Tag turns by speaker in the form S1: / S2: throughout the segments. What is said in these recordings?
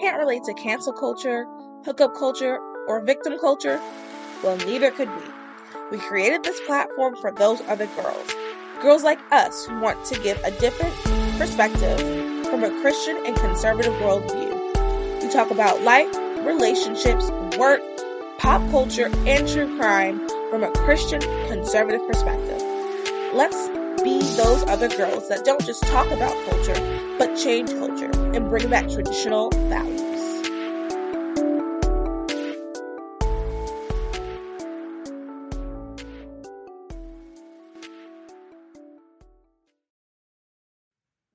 S1: can't relate to cancel culture, hookup culture, or victim culture, well, neither could we. We created this platform for those other girls. Girls like us who want to give a different perspective from a Christian and conservative worldview. We talk about life, relationships, work, pop culture, and true crime from a Christian conservative perspective. Let's be those other girls that don't just talk about culture, but change culture and bring back traditional values.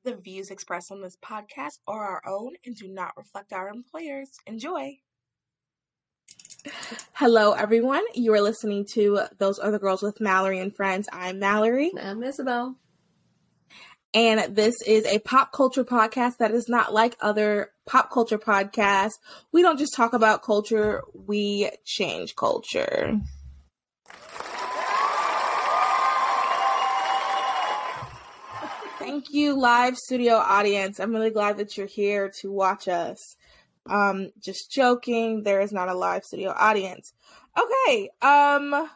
S1: The views expressed on this podcast are our own and do not reflect our employers. Enjoy. Hello, everyone. You are listening to Those Other Girls with Mallory and Friends. I'm Mallory.
S2: I'm Isabel.
S1: And this is a pop culture podcast that is not like other pop culture podcasts. We don't just talk about culture, we change culture. Thank you, live studio audience. I'm really glad that you're here to watch us. Um, just joking. There is not a live studio audience. Okay. Um,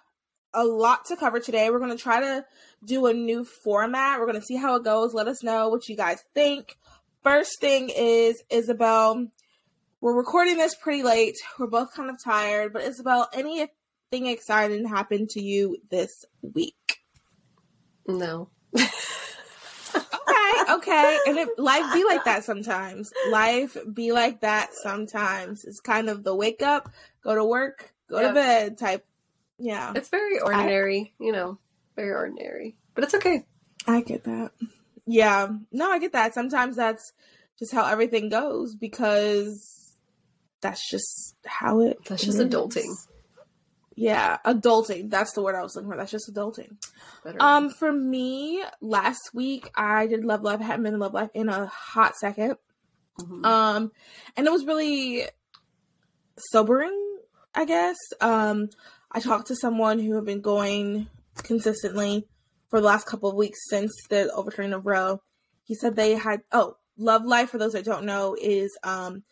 S1: a lot to cover today. We're going to try to do a new format. We're going to see how it goes. Let us know what you guys think. First thing is Isabel. We're recording this pretty late. We're both kind of tired, but Isabel, anything exciting happened to you this week?
S2: No.
S1: okay, okay. And it, life be like that sometimes. Life be like that sometimes. It's kind of the wake up, go to work, go yeah. to bed type. Yeah.
S2: It's very ordinary, I, you know, very ordinary. But it's okay.
S1: I get that. Yeah. No, I get that. Sometimes that's just how everything goes because that's just how it
S2: That's just is. adulting.
S1: Yeah, adulting. That's the word I was looking for. That's just adulting. Better. Um, for me, last week I did Love Life. I haven't been in Love Life in a hot 2nd mm-hmm. Um, and it was really sobering, I guess. Um, I talked to someone who had been going consistently for the last couple of weeks since the overturning of Roe. He said they had oh, Love Life. For those that don't know, is um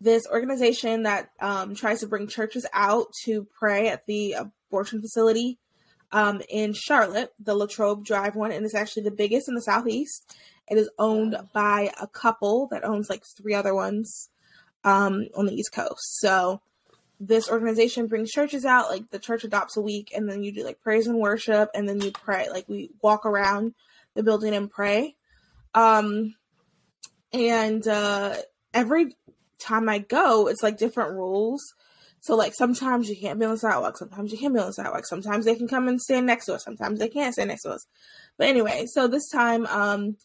S1: this organization that um, tries to bring churches out to pray at the abortion facility um, in Charlotte, the Latrobe Drive one, and it's actually the biggest in the southeast. It is owned by a couple that owns like three other ones um, on the East Coast. So this organization brings churches out, like the church adopts a week, and then you do like praise and worship, and then you pray. Like we walk around the building and pray. Um, and uh, every time I go, it's like different rules. So like sometimes you can't be on the sidewalk, sometimes you can be on the sidewalk, sometimes they can come and stand next to us, sometimes they can't stand next to us. But anyway, so this time, um,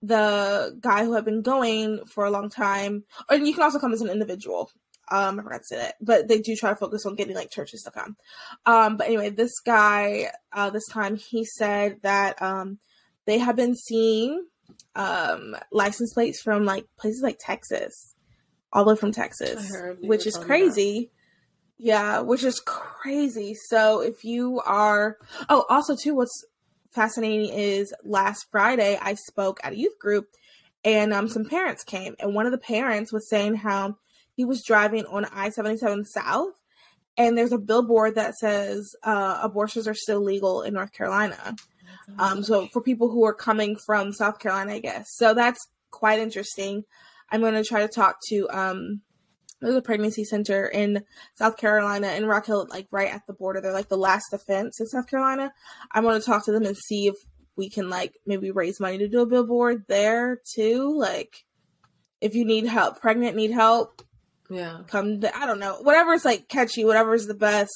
S1: the guy who had been going for a long time, or you can also come as an individual. Um, I forgot to say that, but they do try to focus on getting like churches to come. Um, but anyway, this guy, uh, this time he said that um, they have been seeing um license plates from like places like Texas all the way from Texas, which is crazy. That. Yeah, which is crazy. So if you are, oh, also too, what's fascinating is last Friday I spoke at a youth group, and um, some parents came, and one of the parents was saying how he was driving on I seventy seven South, and there's a billboard that says uh, abortions are still legal in North Carolina. Um, so for people who are coming from South Carolina, I guess. So that's quite interesting. I'm going to try to talk to um there's a pregnancy center in South Carolina in Rock Hill, like right at the border. They're like the last defense in South Carolina. I'm going to talk to them and see if we can like maybe raise money to do a billboard there too. Like if you need help, pregnant need help,
S2: yeah,
S1: come. To, I don't know, whatever's like catchy, whatever's the best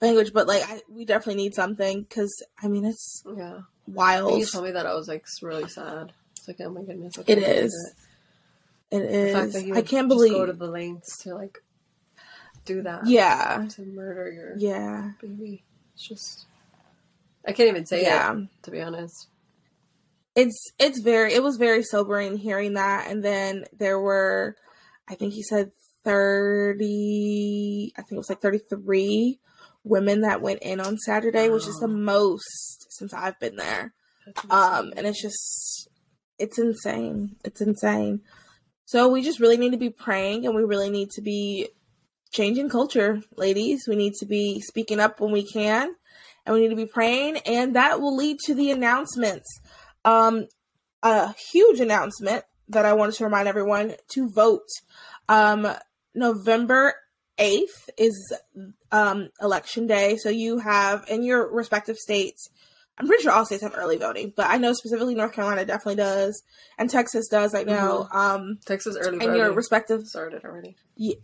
S1: language. But like, I, we definitely need something because I mean it's
S2: yeah
S1: wild.
S2: When you told me that I was like really sad. It's like oh my goodness,
S1: it is. It. It is. I can't believe To
S2: go to the lengths to like do that.
S1: Yeah.
S2: To murder your
S1: yeah
S2: baby. It's just I can't even say yeah. it to be honest.
S1: It's it's very it was very sobering hearing that, and then there were, I think he said thirty. I think it was like thirty three women that went in on Saturday, wow. which is the most since I've been there. Um, and it's just it's insane. It's insane. So we just really need to be praying and we really need to be changing culture, ladies. We need to be speaking up when we can and we need to be praying and that will lead to the announcements. Um a huge announcement that I wanted to remind everyone to vote. Um November 8th is um, election day. So you have in your respective states, I'm pretty sure all states have early voting, but I know specifically North Carolina definitely does, and Texas does right now. Mm-hmm. Um,
S2: Texas early
S1: voting. And your respective
S2: started already.
S1: Yeah,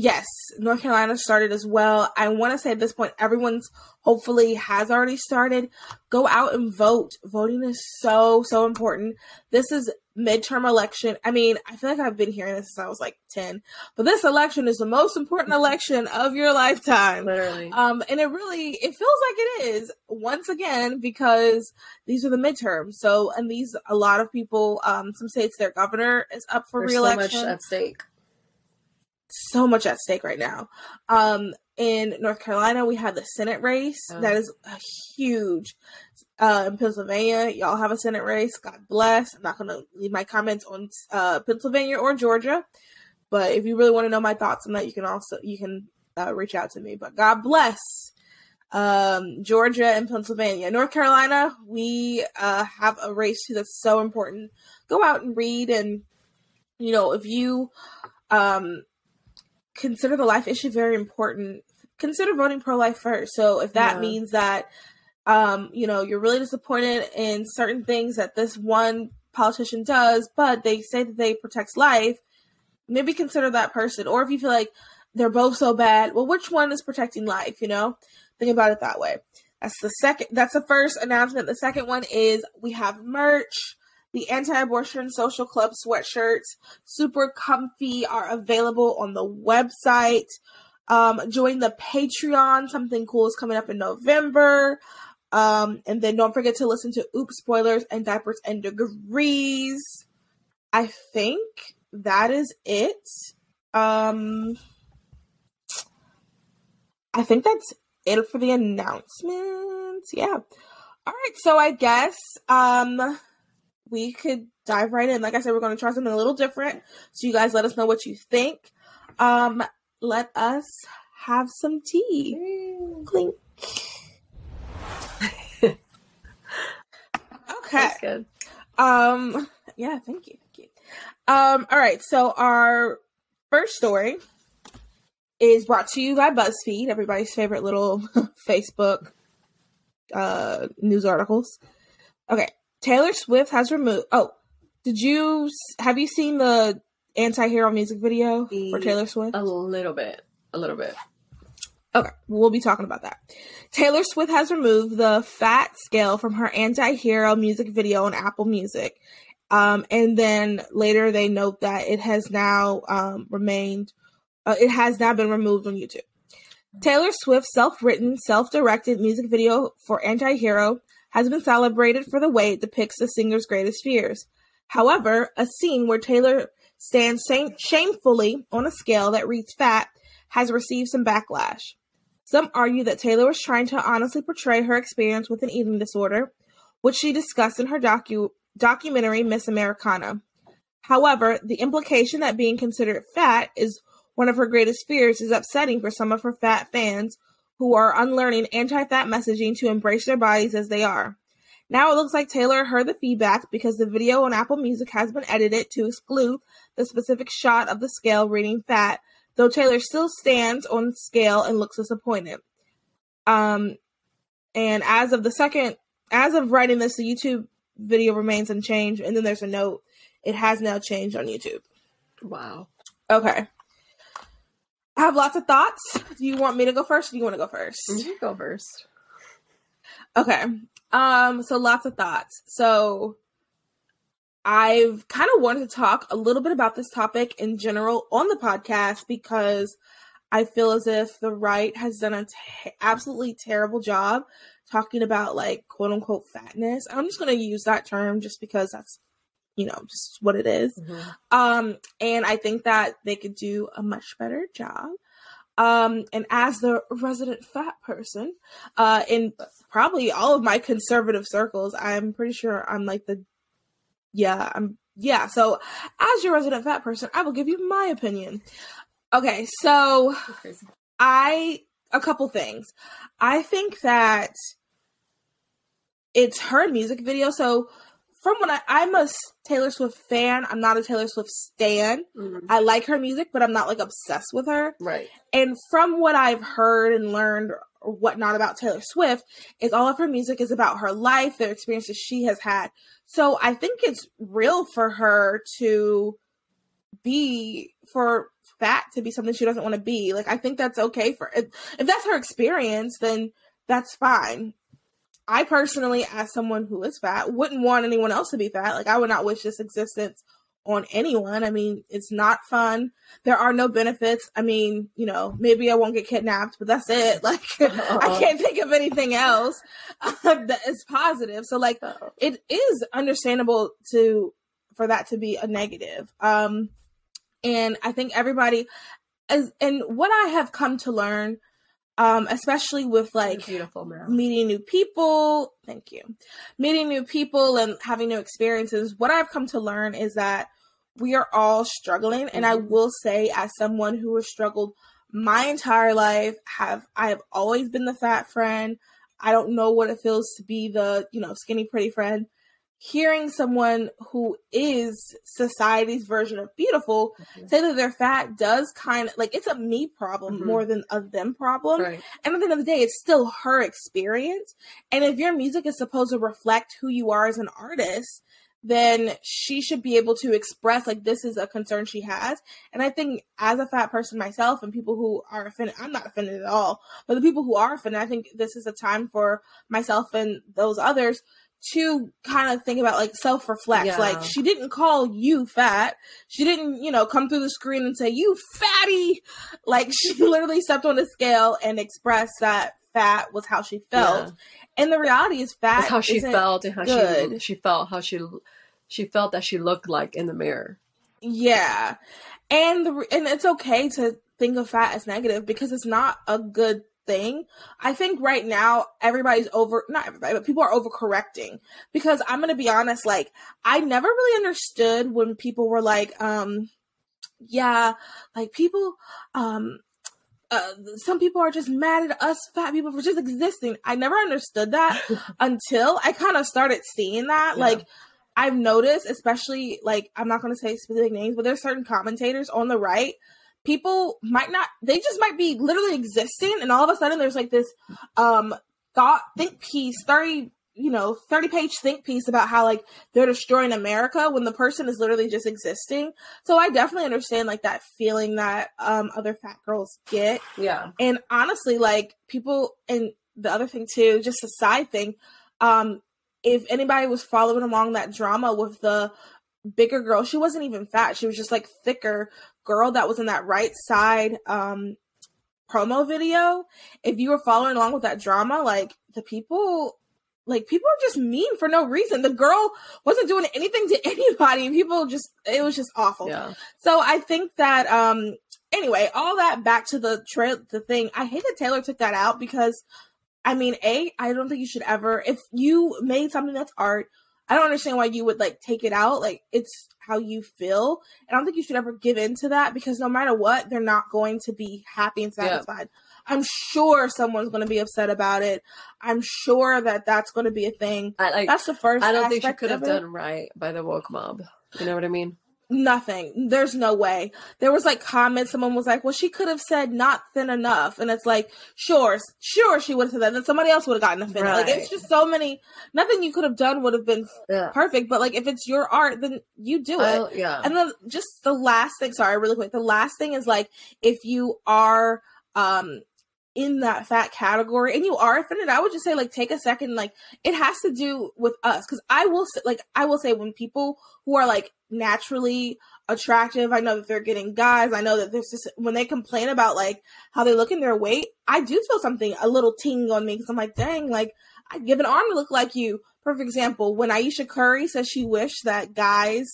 S1: Yes, North Carolina started as well. I want to say at this point, everyone's hopefully has already started. Go out and vote. Voting is so, so important. This is midterm election. I mean, I feel like I've been hearing this since I was like 10, but this election is the most important election of your lifetime.
S2: Literally.
S1: Um, and it really, it feels like it is once again because these are the midterms. So, and these, a lot of people, um, some states, their governor is up for There's reelection.
S2: so much at stake
S1: so much at stake right now. Um, in North Carolina, we have the Senate race. Oh. That is a huge. Uh, in Pennsylvania, y'all have a Senate race. God bless. I'm not going to leave my comments on uh, Pennsylvania or Georgia, but if you really want to know my thoughts on that, you can also you can uh, reach out to me. But God bless um, Georgia and Pennsylvania. North Carolina, we uh, have a race too that's so important. Go out and read, and you know if you um, consider the life issue very important. Consider voting pro life first. So if that yeah. means that um, you know, you're really disappointed in certain things that this one politician does, but they say that they protect life, maybe consider that person. Or if you feel like they're both so bad, well, which one is protecting life, you know? Think about it that way. That's the second that's the first announcement. The second one is we have merch. The anti-abortion social club sweatshirts, super comfy, are available on the website. Um, join the Patreon. Something cool is coming up in November. Um, and then don't forget to listen to Oops Spoilers and Diapers and Degrees. I think that is it. Um, I think that's it for the announcements. Yeah. All right. So I guess um we could dive right in. Like I said, we're going to try something a little different. So you guys let us know what you think. Um, let us have some tea. Mm. Clink. okay.
S2: That's good.
S1: Um, yeah, thank you. Thank you. Um, all right. So our first story is brought to you by BuzzFeed, everybody's favorite little Facebook uh, news articles. Okay. Taylor Swift has removed. Oh, did you have you seen the anti-hero music video for Taylor Swift?
S2: A little bit. A little bit.
S1: Okay, we'll be talking about that. Taylor Swift has removed the fat scale from her anti-hero music video on Apple Music. Um, and then later they note that it has now um, remained, uh, it has now been removed on YouTube. Taylor Swift's self written, self directed music video for Anti Hero has been celebrated for the way it depicts the singer's greatest fears. However, a scene where Taylor stands shame- shamefully on a scale that reads fat has received some backlash. Some argue that Taylor was trying to honestly portray her experience with an eating disorder, which she discussed in her docu- documentary Miss Americana. However, the implication that being considered fat is one of her greatest fears is upsetting for some of her fat fans who are unlearning anti fat messaging to embrace their bodies as they are. Now it looks like Taylor heard the feedback because the video on Apple Music has been edited to exclude the specific shot of the scale reading fat, though Taylor still stands on scale and looks disappointed. Um, and as of the second, as of writing this, the YouTube video remains unchanged, and then there's a note. It has now changed on YouTube.
S2: Wow.
S1: Okay. I have lots of thoughts. Do you want me to go first? Or do you want to go first?
S2: You go first.
S1: Okay. Um. So lots of thoughts. So I've kind of wanted to talk a little bit about this topic in general on the podcast because I feel as if the right has done an t- absolutely terrible job talking about like quote unquote fatness. I'm just going to use that term just because that's you know, just what it is. Mm-hmm. Um, and I think that they could do a much better job. Um, and as the resident fat person, uh, in probably all of my conservative circles, I'm pretty sure I'm like the, yeah, I'm yeah, so as your resident fat person, I will give you my opinion. Okay, so I a couple things. I think that it's her music video. So from when I, I'm a Taylor Swift fan, I'm not a Taylor Swift stan. Mm-hmm. I like her music, but I'm not like obsessed with her.
S2: Right.
S1: And from what I've heard and learned or whatnot about Taylor Swift, is all of her music is about her life, the experiences she has had. So I think it's real for her to be for that to be something she doesn't want to be. Like I think that's okay for if, if that's her experience, then that's fine. I personally, as someone who is fat, wouldn't want anyone else to be fat. Like, I would not wish this existence on anyone. I mean, it's not fun. There are no benefits. I mean, you know, maybe I won't get kidnapped, but that's it. Like, uh-huh. I can't think of anything else uh, that is positive. So, like, it is understandable to for that to be a negative. Um, and I think everybody, as and what I have come to learn um, especially with like
S2: beautiful
S1: meeting new people. Thank you. Meeting new people and having new experiences. What I've come to learn is that we are all struggling, mm-hmm. and I mm-hmm. will say, as someone who has struggled my entire life, have I have always been the fat friend. I don't know what it feels to be the you know skinny pretty friend hearing someone who is society's version of beautiful mm-hmm. say that they're fat does kind of like it's a me problem mm-hmm. more than a them problem. Right. And at the end of the day, it's still her experience. And if your music is supposed to reflect who you are as an artist, then she should be able to express like this is a concern she has. And I think as a fat person myself and people who are offended, I'm not offended at all, but the people who are offended, I think this is a time for myself and those others to kind of think about like self reflect. Yeah. Like she didn't call you fat. She didn't, you know, come through the screen and say, You fatty. Like she literally stepped on the scale and expressed that fat was how she felt. Yeah. And the reality is fat
S2: That's how she felt and how good. she she felt how she she felt that she looked like in the mirror.
S1: Yeah. And the and it's okay to think of fat as negative because it's not a good thing. I think right now everybody's over not everybody, but people are overcorrecting. Because I'm gonna be honest, like I never really understood when people were like, um, yeah, like people um uh, some people are just mad at us fat people for just existing. I never understood that until I kind of started seeing that. Yeah. Like, I've noticed, especially like I'm not going to say specific names, but there's certain commentators on the right people might not they just might be literally existing and all of a sudden there's like this um thought think piece 30 you know 30 page think piece about how like they're destroying america when the person is literally just existing. So i definitely understand like that feeling that um other fat girls get.
S2: Yeah.
S1: And honestly like people and the other thing too just a side thing um if anybody was following along that drama with the bigger girl she wasn't even fat. She was just like thicker girl that was in that right side um promo video, if you were following along with that drama, like the people like people are just mean for no reason. The girl wasn't doing anything to anybody. People just it was just awful.
S2: Yeah.
S1: So I think that um anyway, all that back to the trail the thing. I hate that Taylor took that out because I mean, A, I don't think you should ever if you made something that's art, I don't understand why you would like take it out. Like it's how you feel. And I don't think you should ever give in to that because no matter what, they're not going to be happy and satisfied. Yeah. I'm sure someone's going to be upset about it. I'm sure that that's going to be a thing. I, like, that's the first.
S2: I don't think she could have done right by the woke mob. You know what I mean?
S1: Nothing. There's no way. There was like comments. Someone was like, "Well, she could have said not thin enough," and it's like, sure, sure, she would have said that. Then somebody else would have gotten offended. Right. Like it's just so many. Nothing you could have done would have been yeah. perfect. But like if it's your art, then you do it.
S2: yeah.
S1: And then just the last thing. Sorry, really quick. The last thing is like if you are um in that fat category and you are offended, I would just say like take a second. Like it has to do with us because I will say like I will say when people who are like naturally attractive, I know that they're getting guys. I know that there's just when they complain about like how they look in their weight, I do feel something a little ting on me because I'm like, dang, like I'd give an arm to look like you. Perfect example when Ayesha Curry says she wished that guys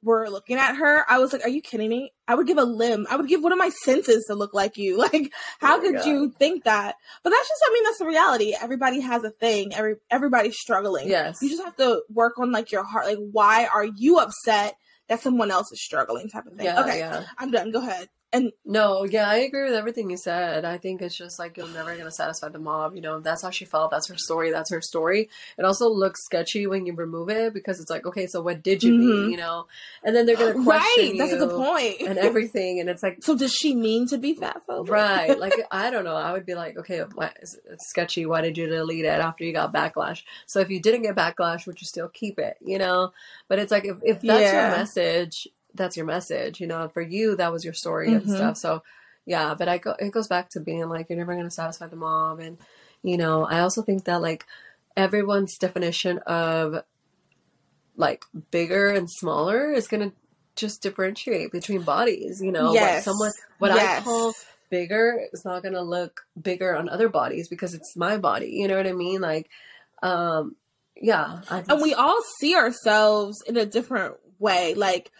S1: were looking at her, I was like, "Are you kidding me? I would give a limb. I would give one of my senses to look like you. Like, how oh could God. you think that?" But that's just, I mean, that's the reality. Everybody has a thing. Every everybody's struggling.
S2: Yes,
S1: you just have to work on like your heart. Like, why are you upset that someone else is struggling type of thing. Yeah, okay, yeah. I'm done. Go ahead. And
S2: no, yeah, I agree with everything you said. I think it's just like you're never gonna satisfy the mob. You know, that's how she felt. That's her story. That's her story. It also looks sketchy when you remove it because it's like, okay, so what did you mm-hmm. mean? You know, and then they're gonna question right.
S1: That's a good point.
S2: and everything. And it's like,
S1: so does she mean to be fat phobic?
S2: Right. Like I don't know. I would be like, okay, it's sketchy. Why did you delete it after you got backlash? So if you didn't get backlash, would you still keep it? You know. But it's like if if that's yeah. your message that's your message you know for you that was your story mm-hmm. and stuff so yeah but i go it goes back to being like you're never going to satisfy the mom and you know i also think that like everyone's definition of like bigger and smaller is going to just differentiate between bodies you know yes. what someone what yes. i call bigger is not going to look bigger on other bodies because it's my body you know what i mean like um yeah
S1: just... and we all see ourselves in a different way like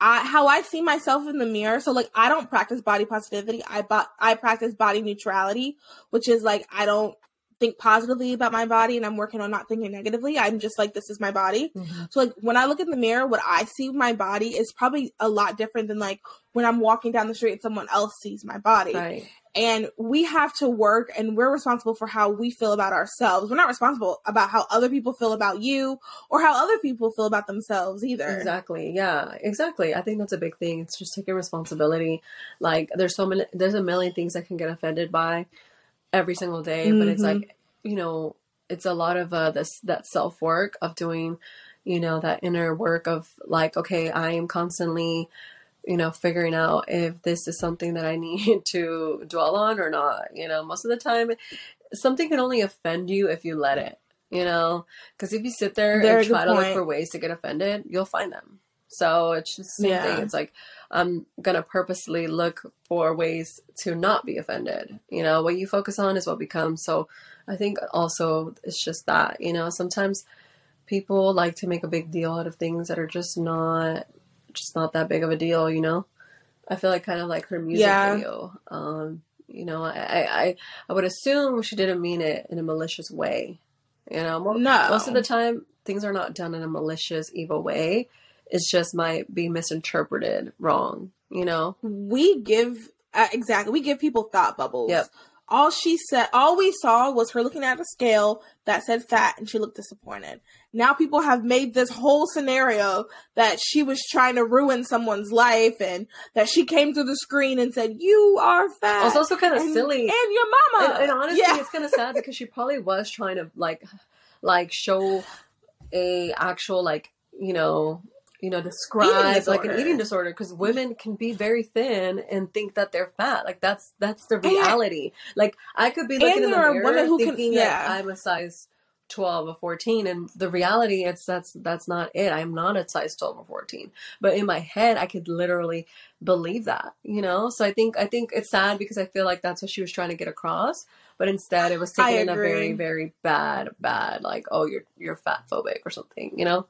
S1: I, how I see myself in the mirror. So like I don't practice body positivity. I but I practice body neutrality, which is like I don't think positively about my body and I'm working on not thinking negatively. I'm just like this is my body. Mm-hmm. So like when I look in the mirror, what I see my body is probably a lot different than like when I'm walking down the street and someone else sees my body. Right and we have to work and we're responsible for how we feel about ourselves. We're not responsible about how other people feel about you or how other people feel about themselves either.
S2: Exactly. Yeah exactly. I think that's a big thing. It's just taking responsibility. Like there's so many there's a million things i can get offended by every single day mm-hmm. but it's mm-hmm. like you know it's a lot of uh this that self work of doing you know that inner work of like okay i am constantly you know, figuring out if this is something that I need to dwell on or not. You know, most of the time, something can only offend you if you let it, you know, because if you sit there Very and try to look for ways to get offended, you'll find them. So it's just the same yeah. thing. It's like I'm gonna purposely look for ways to not be offended. You know, what you focus on is what becomes. So I think also it's just that, you know, sometimes people like to make a big deal out of things that are just not just not that big of a deal, you know. I feel like kind of like her music yeah. video. Um, you know, I, I I would assume she didn't mean it in a malicious way. You know, most, no. most of the time things are not done in a malicious, evil way. It's just might be misinterpreted wrong. You know,
S1: we give uh, exactly we give people thought bubbles. Yep all she said, all we saw was her looking at a scale that said fat and she looked disappointed. Now people have made this whole scenario that she was trying to ruin someone's life and that she came through the screen and said, you are fat.
S2: It's also kind of silly.
S1: And your mama.
S2: And, and honestly, yeah. it's kind of sad because she probably was trying to like, like show a actual like, you know, you know, describe like an eating disorder because women can be very thin and think that they're fat. Like that's that's the reality. And, like I could be looking in the mirror thinking can, yeah. I'm a size twelve or fourteen, and the reality is that's that's not it. I'm not a size twelve or fourteen. But in my head, I could literally believe that. You know, so I think I think it's sad because I feel like that's what she was trying to get across. But instead, it was taken in a very, very bad, bad, like, oh, you're you're fat phobic or something, you know?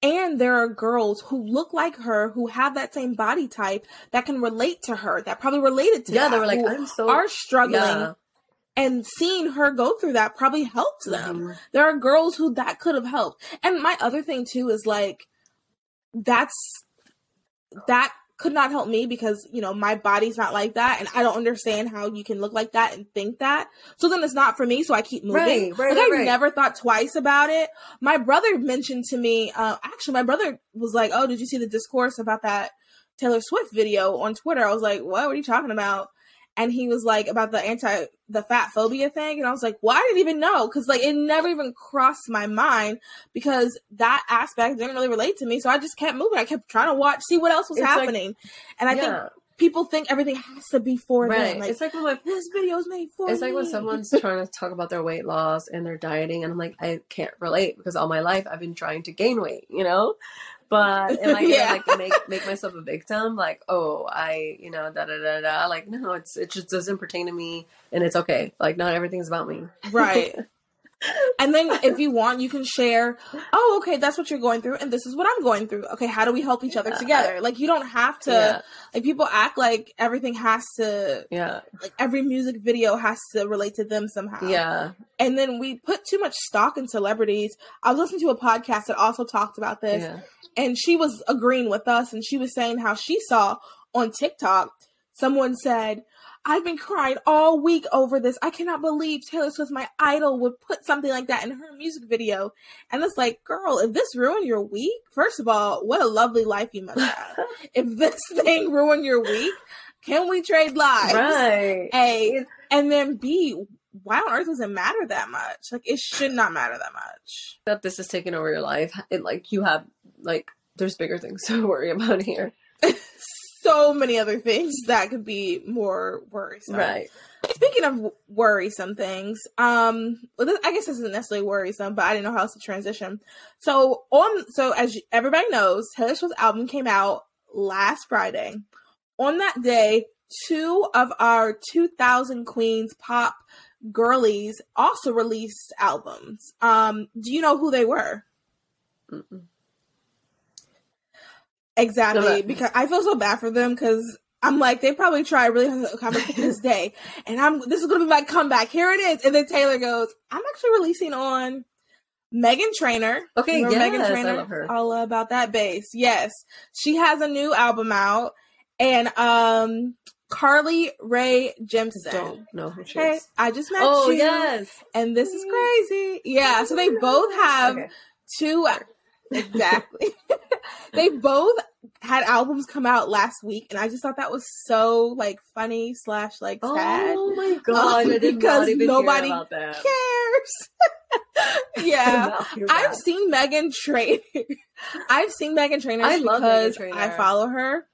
S1: And there are girls who look like her, who have that same body type, that can relate to her, that probably related to.
S2: Yeah,
S1: that,
S2: they were like, I'm so
S1: are struggling, yeah. and seeing her go through that probably helped them. Mm-hmm. There are girls who that could have helped. And my other thing too is like, that's that could not help me because you know my body's not like that and i don't understand how you can look like that and think that. So then it's not for me so i keep moving. Right, right, like right, i never thought twice about it. My brother mentioned to me uh, actually my brother was like oh did you see the discourse about that taylor swift video on twitter? I was like what, what are you talking about and he was like about the anti the fat phobia thing and i was like well i didn't even know because like it never even crossed my mind because that aspect didn't really relate to me so i just kept moving i kept trying to watch see what else was it's happening like, and i yeah. think people think everything has to be for right. them. Like, it's like when my, this video is made for.
S2: It's
S1: me.
S2: like when someone's trying to talk about their weight loss and their dieting, and I'm like, I can't relate because all my life I've been trying to gain weight, you know. But am I gonna yeah. like make make myself a victim? Like, oh, I, you know, da da da da. Like, no, it's it just doesn't pertain to me, and it's okay. Like, not everything's about me.
S1: Right. and then if you want, you can share, oh, okay, that's what you're going through, and this is what I'm going through. Okay, how do we help each other yeah. together? Like you don't have to yeah. like people act like everything has to
S2: Yeah.
S1: Like every music video has to relate to them somehow.
S2: Yeah.
S1: And then we put too much stock in celebrities. I was listening to a podcast that also talked about this. Yeah. And she was agreeing with us and she was saying how she saw on TikTok someone said I've been crying all week over this. I cannot believe Taylor Swift, my idol, would put something like that in her music video. And it's like, girl, if this ruined your week, first of all, what a lovely life you must have. if this thing ruined your week, can we trade lives?
S2: Right.
S1: A. And then B, why on earth does it matter that much? Like, it should not matter that much.
S2: That this is taking over your life. It, like, you have, like, there's bigger things to worry about here.
S1: so many other things that could be more worrisome.
S2: Right.
S1: Speaking of worrisome things, um, well, this, I guess this isn't necessarily worrisome, but I didn't know how else to transition. So on, so as everybody knows, Taylor Swift's album came out last Friday. On that day, two of our 2000 Queens pop girlies also released albums. Um, do you know who they were? Mm-mm. Exactly, because I feel so bad for them because I'm like they probably try really hard to accomplish this day, and I'm this is gonna be my comeback. Here it is, and then Taylor goes, "I'm actually releasing on Meghan Trainor.
S2: Okay, yes, Meghan Trainor. I love her.
S1: All about that bass. Yes, she has a new album out, and um, Carly Rae Jepsen.
S2: Don't know who she hey,
S1: I just met
S2: oh,
S1: you.
S2: yes,
S1: and this is crazy. Yeah, so they both have okay. two Exactly. they both had albums come out last week, and I just thought that was so like funny slash like sad.
S2: Oh my god! Um, because nobody cares.
S1: yeah, I've seen Meghan Trainor. I've seen Meghan Trainor I because Meghan Trainor. I follow her.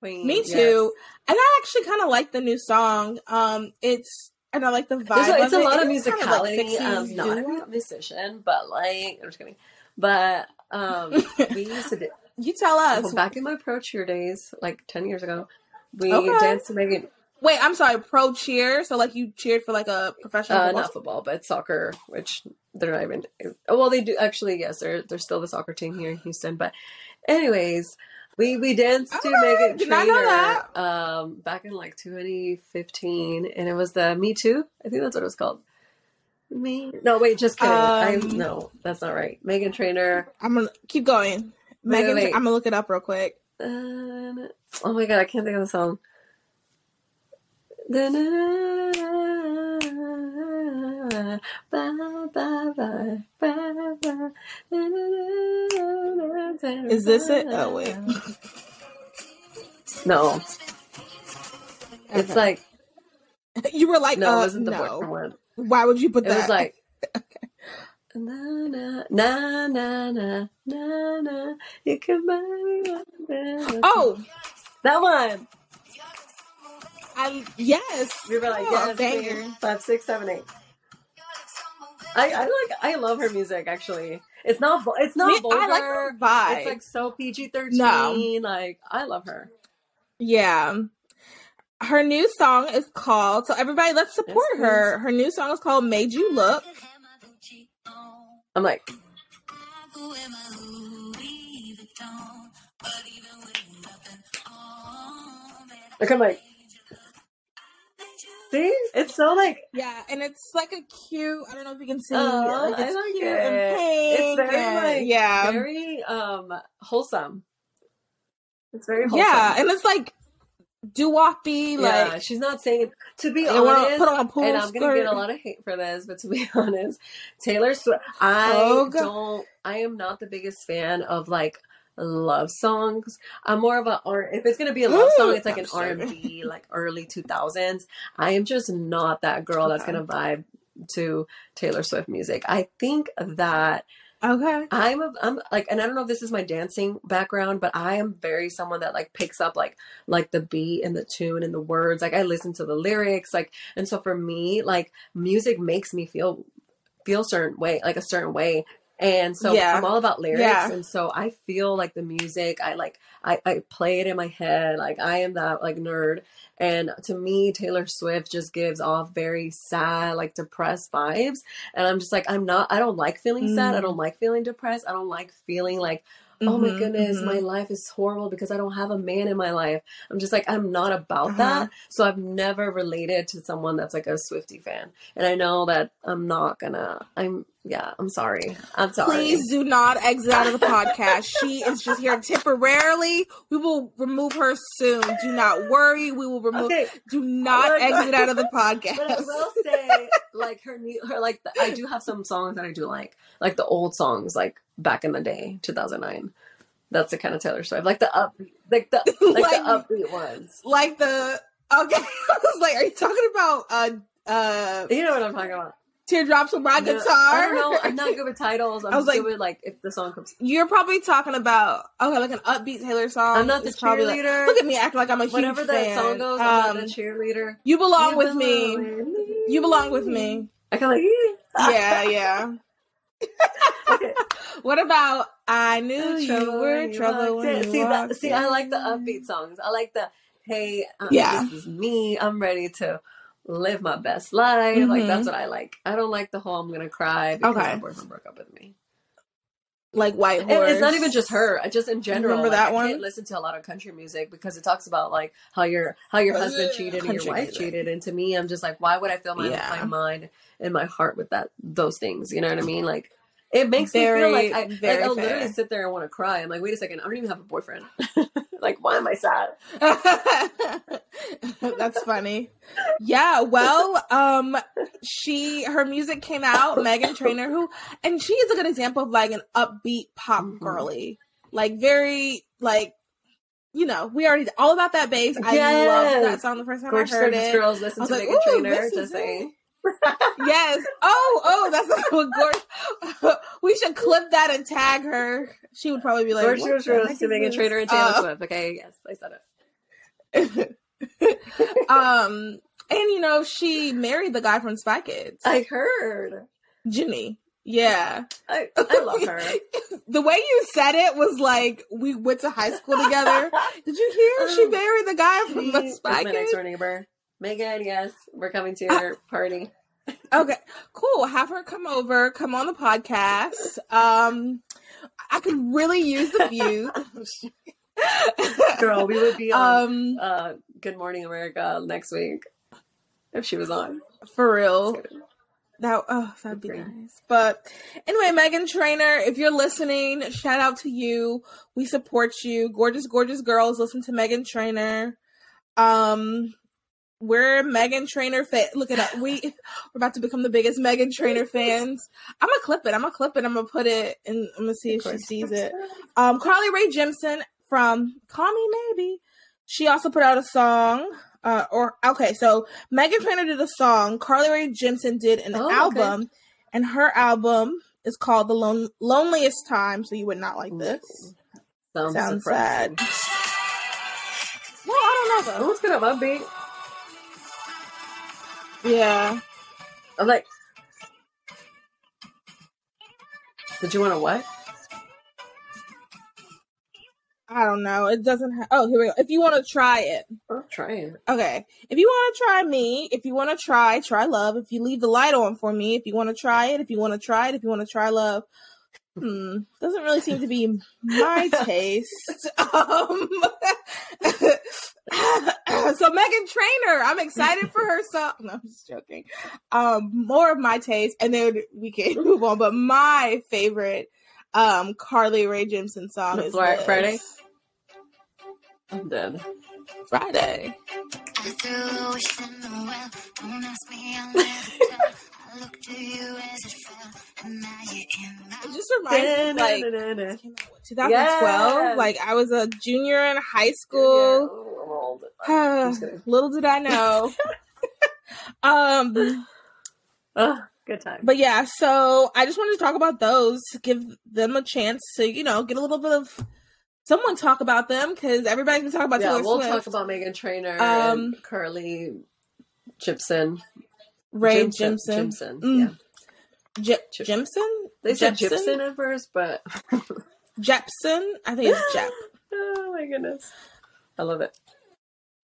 S1: Queen, Me too, yes. and I actually kind of like the new song. Um, it's and I like the vibe.
S2: It's, it's
S1: a
S2: it. lot of musicality. Like um, not a musician, but like I'm just kidding. But um, we used to. Do,
S1: you tell us.
S2: Well, back in my pro cheer days, like ten years ago, we okay. danced to Meghan.
S1: Wait, I'm sorry, pro cheer. So like you cheered for like a professional,
S2: uh, football? not football, but soccer, which they're not even. Well, they do actually. Yes, they're they're still the soccer team here in Houston. But, anyways, we we danced to Meghan Trainor um, back in like 2015, and it was the Me Too. I think that's what it was called. Me? No, wait, just kidding. Um, I no, that's not right. Meghan Trainor.
S1: I'm gonna keep going. Wait, Meghan, wait, wait. I'm gonna look it up real quick. Uh,
S2: oh my god, I can't think of the song.
S1: Is this it? Oh wait.
S2: No. Okay. It's like
S1: you were like,
S2: no,
S1: uh,
S2: it wasn't the
S1: no.
S2: one.
S1: Why would you put
S2: it
S1: that?
S2: It was like. Na na na na na na na. You can buy me
S1: Oh,
S2: that one.
S1: I yes.
S2: We were like oh, yes, banger. Five, six, seven, eight. I, I like I love her music actually. It's not it's not Me, vulgar. I like her vibe. It's like so PG thirteen. No. Like I love her.
S1: Yeah her new song is called so everybody let's support her her new song is called made you look
S2: i'm like Look, I'm like, see, it's so like,
S1: yeah, and it's like a cute. I don't know if you can see. Oh, like, it's I like cute it.
S2: and pink. It's very and, like, yeah, very um wholesome. It's very wholesome.
S1: yeah, and it's like do be
S2: like yeah, she's not saying to be honest put on pool and i'm gonna get a lot of hate for this but to be honest taylor swift i oh, don't i am not the biggest fan of like love songs. I'm more of a r if it's gonna be a love song it's like an r&b like early 2000s i am just not that girl okay. that's gonna vibe to taylor swift music. I think that
S1: Okay.
S2: I'm a, I'm like, and I don't know if this is my dancing background, but I am very someone that like picks up like like the beat and the tune and the words. Like I listen to the lyrics, like, and so for me, like music makes me feel feel certain way, like a certain way. And so yeah. I'm all about lyrics. Yeah. And so I feel like the music, I like, I, I play it in my head. Like I am that like nerd. And to me, Taylor Swift just gives off very sad, like depressed vibes. And I'm just like, I'm not, I don't like feeling mm. sad. I don't mm. like feeling depressed. I don't like feeling like, oh my mm-hmm, goodness, mm-hmm. my life is horrible because I don't have a man in my life. I'm just like, I'm not about uh-huh. that. So I've never related to someone that's like a Swiftie fan. And I know that I'm not gonna, I'm, yeah, I'm sorry. I'm sorry.
S1: Please do not exit out of the podcast. she is just here temporarily. We will remove her soon. Do not worry. We will remove. Okay. Do not exit out of the podcast. But I
S2: will say, like her new, her like the, I do have some songs that I do like, like the old songs, like back in the day, 2009. That's the kind of Taylor Swift, like the up, like the like, like the upbeat ones,
S1: like the okay. I was like, are you talking about uh uh?
S2: You know what I'm talking about.
S1: Teardrops on my no, guitar.
S2: I don't know. I'm not good with titles. I'm I was like, with like if the song comes.
S1: You're probably talking about okay, like an upbeat Taylor song.
S2: I'm not the cheerleader.
S1: Like, look at me acting like I'm a huge Whenever that
S2: song goes, I'm not the cheerleader.
S1: You belong you with me. me. You belong with me.
S2: I kind of like
S1: yeah, yeah. okay. What about I knew you were trouble when
S2: you see that? See, I like the upbeat songs. I like the hey, um, yeah, this is me. I'm ready to live my best life. Mm-hmm. Like that's mm-hmm. what I like. I don't like the whole I'm gonna cry because okay. my boyfriend broke up with me.
S1: Like white horse.
S2: It's not even just her. I just in general. Remember like, that I one? I can't listen to a lot of country music because it talks about like how your how your husband cheated and your wife music. cheated. And to me, I'm just like, why would I fill my yeah. my mind and my heart with that those things? You know what I mean? Like it makes very, me feel like I like I'll fair. literally sit there and want to cry. I'm like, wait a second, I don't even have a boyfriend. like, why am I sad?
S1: That's funny. Yeah, well, um, she her music came out, Meghan Trainor, who and she is a good example of like an upbeat pop mm-hmm. girly. Like very like you know, we already all about that bass. Yes. I love that song the first time Gorgeous I heard it.
S2: Girls listen to like, Meghan Trainor. Just saying
S1: yes. Oh, oh, that's what Gorge. we should clip that and tag her. She would probably be like,
S2: Gorge was to a Trainor and Taylor uh, Swift. Okay, yes, I
S1: said it. um, and you know, she married the guy from Spy Kids.
S2: I heard.
S1: Jimmy. Yeah.
S2: I, I love her.
S1: the way you said it was like we went to high school together. Did you hear? She married the guy from the Spy Kids.
S2: my next door neighbor. Meghan, yes, we're coming to your uh, party.
S1: okay, cool. Have her come over, come on the podcast. Um, I could really use the view.
S2: Girl, we would be on um, uh, Good Morning America next week if she was on.
S1: For real. That oh, that'd be nice. But anyway, Meghan Trainor, if you're listening, shout out to you. We support you. Gorgeous, gorgeous girls, listen to Meghan Trainor. Um, we're Meghan Trainor fan. Look at that. We we're about to become the biggest Meghan Trainor fans. I'm gonna clip it. I'm gonna clip it. I'm gonna put it and I'm gonna see if she sees it. Um, Carly Rae Jepsen from Call Me Maybe. She also put out a song. Uh, or okay, so Meghan Trainor did a song. Carly Rae Jepsen did an oh, album, okay. and her album is called "The Lon- Loneliest Time." So you would not like this.
S2: Sounds, Sounds sad.
S1: Well, I don't know though.
S2: Who's gonna upbeat?
S1: Yeah.
S2: I'm like, did you want to what?
S1: I don't know. It doesn't have. Oh, here we go. If you want to try it,
S2: I'll try it.
S1: Okay. If you want to try me, if you want to try, try love. If you leave the light on for me, if you want to try it, if you want to try it, if you want to try love. Hmm. Doesn't really seem to be my taste. Um, Meghan Trainor, I'm excited for her song. No, I'm just joking. Um, more of my taste, and then we can move on. But my favorite, um, Carly Rae Jepsen song is
S2: Black Friday. I'm dead.
S1: Friday. It just reminds me, like, 2012. Yeah. Like, I was a junior in high school. Yeah, Little did I know. um,
S2: oh, good time.
S1: But yeah, so I just wanted to talk about those, give them a chance to, you know, get a little bit of someone talk about them because everybody's been talking about yeah, Taylor
S2: we'll
S1: Swift.
S2: talk about Meghan Trainor um, and Carly Gibson.
S1: Ray Jimson.
S2: Jimson. Mm. Yeah.
S1: J- Jimson?
S2: They said Gypsum at first, but
S1: Jepsen. I think it's Jep.
S2: oh my goodness, I love it.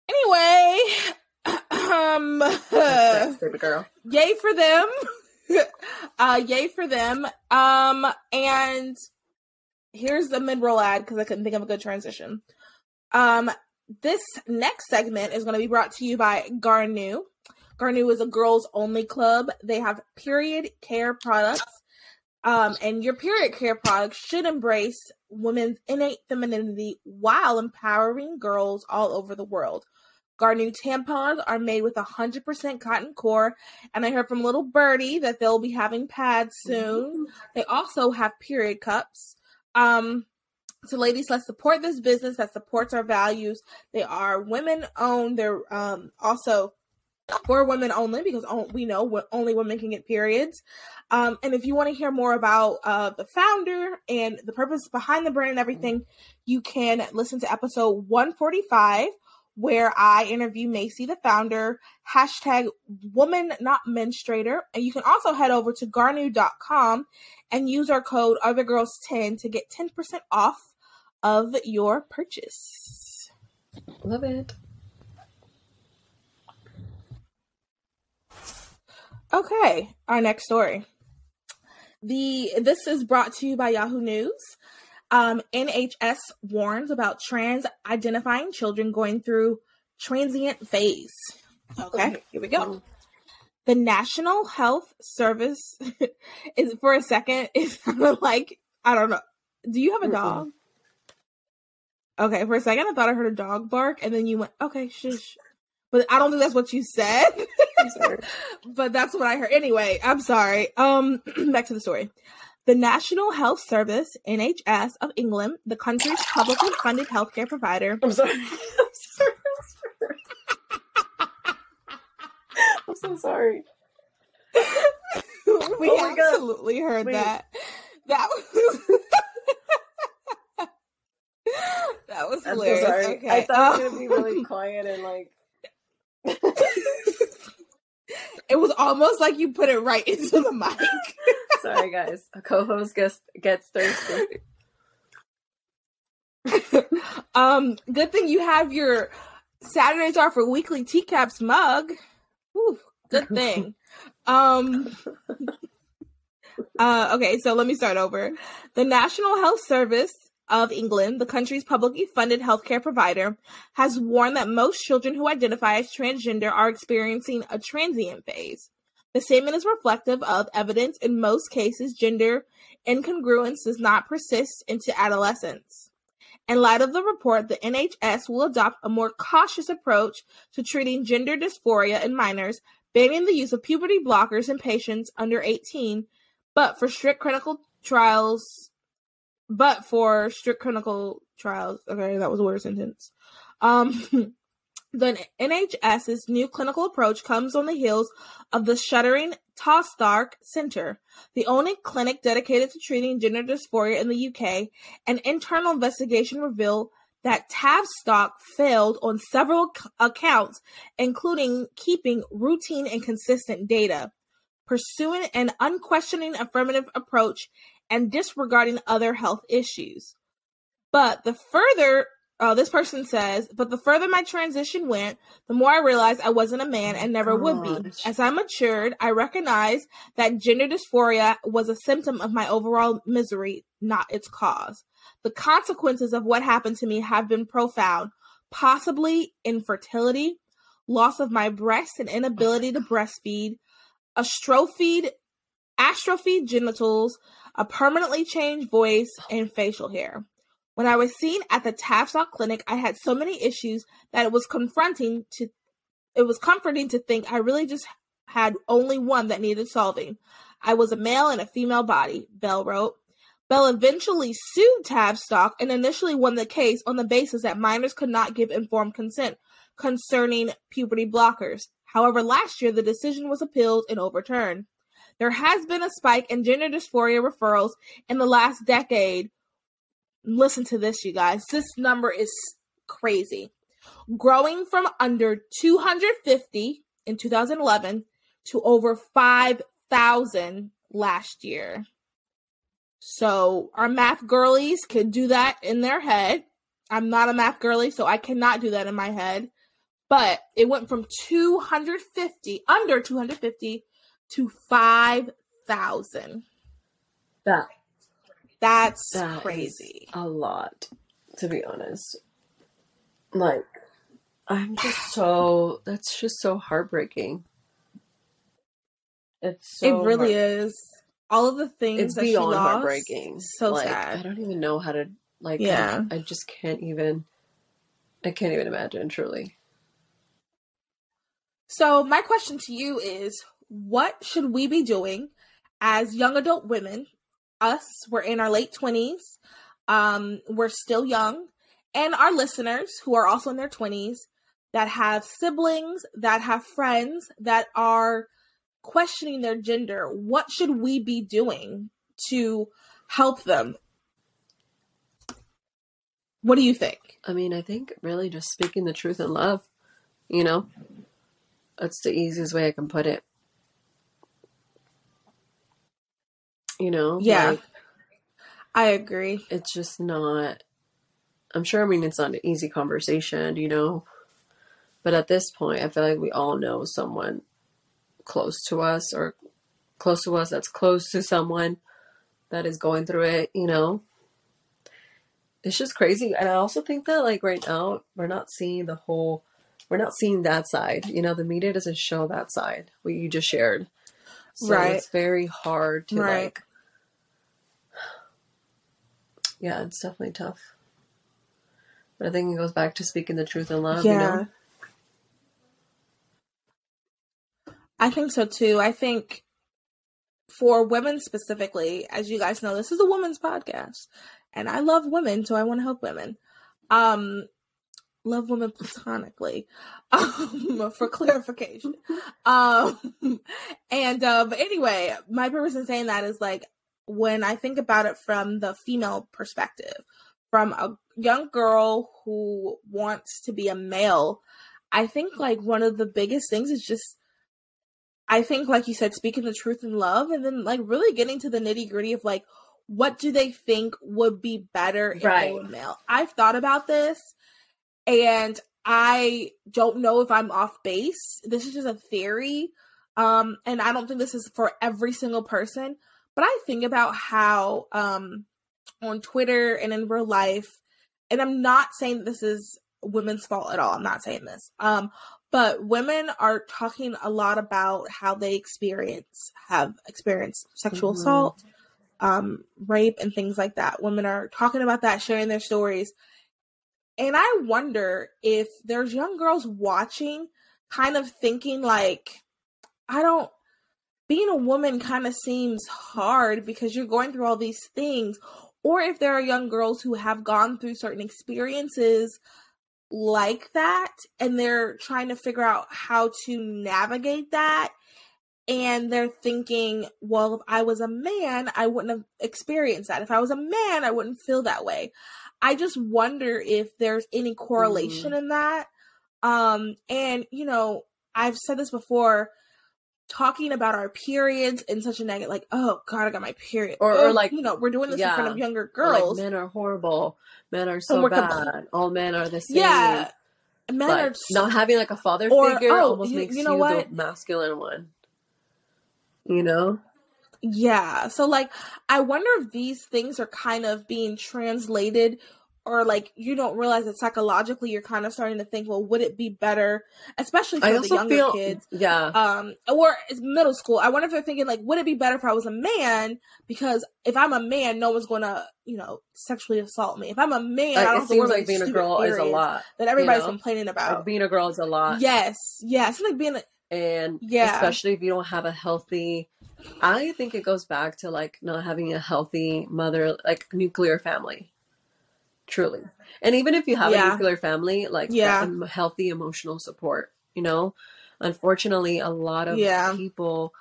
S1: Anyway, um,
S2: baby girl.
S1: Yay for them. uh, yay for them. Um, and here's the mid roll ad because I couldn't think of a good transition. Um, this next segment is going to be brought to you by Garnu. Garnu is a girls only club. They have period care products. Um, and your period care products should embrace women's innate femininity while empowering girls all over the world. Garnu tampons are made with 100% cotton core, and I heard from little Birdie that they'll be having pads soon. They also have period cups. Um, so, ladies, let's support this business that supports our values. They are women owned. They're um, also for women only because we know only women can get periods. Um, and if you want to hear more about uh, the founder and the purpose behind the brand and everything, you can listen to episode 145 where I interview Macy, the founder, hashtag woman not menstruator. And you can also head over to garnu.com and use our code othergirls10 to get 10% off of your purchase.
S2: Love it.
S1: Okay, our next story. The this is brought to you by Yahoo News. Um, NHS warns about trans identifying children going through transient phase. Okay, here we go. The National Health Service is for a second is like I don't know. Do you have a dog? Okay, for a second I thought I heard a dog bark, and then you went, okay, shush. But I don't think that's what you said. but that's what I heard. Anyway, I'm sorry. Um, back to the story. The National Health Service, NHS of England, the country's publicly funded healthcare provider.
S2: I'm sorry. I'm sorry. I'm so sorry.
S1: we oh absolutely God. heard Wait. that. That was that was hilarious. So okay.
S2: I thought it was gonna be really quiet and like.
S1: It was almost like you put it right into the mic.
S2: Sorry, guys. A co-host gets gets thirsty.
S1: um, good thing you have your Saturdays are for weekly teacaps mug. Ooh, good thing. um. Uh, okay, so let me start over. The National Health Service of England, the country's publicly funded healthcare provider, has warned that most children who identify as transgender are experiencing a transient phase. The statement is reflective of evidence in most cases gender incongruence does not persist into adolescence. In light of the report, the NHS will adopt a more cautious approach to treating gender dysphoria in minors, banning the use of puberty blockers in patients under 18, but for strict clinical trials but for strict clinical trials, okay, that was a weird sentence. Um The NHS's new clinical approach comes on the heels of the shuttering Tavistock Centre, the only clinic dedicated to treating gender dysphoria in the UK. An internal investigation revealed that Tavistock failed on several accounts, including keeping routine and consistent data, pursuing an unquestioning affirmative approach, and disregarding other health issues. But the further uh, this person says, but the further my transition went, the more I realized I wasn't a man and never would be. As I matured, I recognized that gender dysphoria was a symptom of my overall misery, not its cause. The consequences of what happened to me have been profound, possibly infertility, loss of my breast and inability to breastfeed, A astrophied, astrophied genitals, a permanently changed voice, and facial hair. When I was seen at the Tavistock clinic, I had so many issues that it was confronting to it was comforting to think I really just had only one that needed solving. I was a male in a female body, Bell wrote. Bell eventually sued Tavistock and initially won the case on the basis that minors could not give informed consent concerning puberty blockers. However, last year the decision was appealed and overturned. There has been a spike in gender dysphoria referrals in the last decade, listen to this, you guys. This number is crazy. Growing from under 250 in 2011 to over 5,000 last year. So our math girlies could do that in their head. I'm not a math girly, so I cannot do that in my head. But it went from 250, under 250, to 5,000.
S2: That
S1: that's that crazy.
S2: A lot, to be honest. Like, I'm just so that's just so heartbreaking.
S1: It's so it really is. All of the things it's that beyond she lost, heartbreaking.
S2: So like, sad. I don't even know how to like. Yeah, I, I just can't even. I can't even imagine. Truly.
S1: So my question to you is: What should we be doing as young adult women? Us, we're in our late twenties. Um, we're still young, and our listeners who are also in their twenties that have siblings, that have friends that are questioning their gender, what should we be doing to help them? What do you think?
S2: I mean, I think really just speaking the truth in love, you know? That's the easiest way I can put it. You know?
S1: Yeah. Like, I agree.
S2: It's just not I'm sure I mean it's not an easy conversation, you know. But at this point, I feel like we all know someone close to us or close to us that's close to someone that is going through it, you know. It's just crazy. And I also think that like right now we're not seeing the whole we're not seeing that side. You know, the media doesn't show that side, what you just shared. So right. it's very hard to right. like Yeah, it's definitely tough. But I think it goes back to speaking the truth in love, yeah. you know?
S1: I think so too. I think for women specifically, as you guys know, this is a women's podcast. And I love women, so I want to help women. Um love women platonically. Um for clarification. um and uh but anyway, my purpose in saying that is like when I think about it from the female perspective, from a young girl who wants to be a male, I think like one of the biggest things is just I think, like you said, speaking the truth in love, and then like really getting to the nitty gritty of like, what do they think would be better if right. they were male? I've thought about this, and I don't know if I'm off base. This is just a theory, um, and I don't think this is for every single person. But I think about how um, on Twitter and in real life, and I'm not saying this is women's fault at all. I'm not saying this. Um, but women are talking a lot about how they experience have experienced sexual mm-hmm. assault um, rape and things like that women are talking about that sharing their stories and i wonder if there's young girls watching kind of thinking like i don't being a woman kind of seems hard because you're going through all these things. Or if there are young girls who have gone through certain experiences like that and they're trying to figure out how to navigate that and they're thinking well if i was a man i wouldn't have experienced that. If i was a man i wouldn't feel that way. I just wonder if there's any correlation mm. in that. Um and you know i've said this before talking about our periods in such a negative, like, oh God, I got my period, or, or oh, like, you know, we're doing this yeah, in front of younger girls.
S2: Like, men are horrible. Men are so bad. Compl- All men are the same. Yeah, men are not having like a father or, figure oh, almost you, makes you, know you the masculine one. You know.
S1: Yeah. So like I wonder if these things are kind of being translated or like you don't realize that psychologically you're kind of starting to think, well, would it be better, especially for the younger feel, kids,
S2: yeah,
S1: um, or it's middle school. I wonder if they're thinking like, would it be better if I was a man? Because if I'm a man, no one's gonna, you know, sexually assault me. If I'm a man, like, I don't it seems like being a girl is a lot that everybody's you know? complaining about.
S2: Like being a girl is a lot.
S1: Yes, yeah, it's like being a
S2: and yeah, especially if you don't have a healthy. I think it goes back to like not having a healthy mother, like nuclear family truly. And even if you have yeah. a nuclear family, like yeah. healthy emotional support, you know. Unfortunately, a lot of yeah. people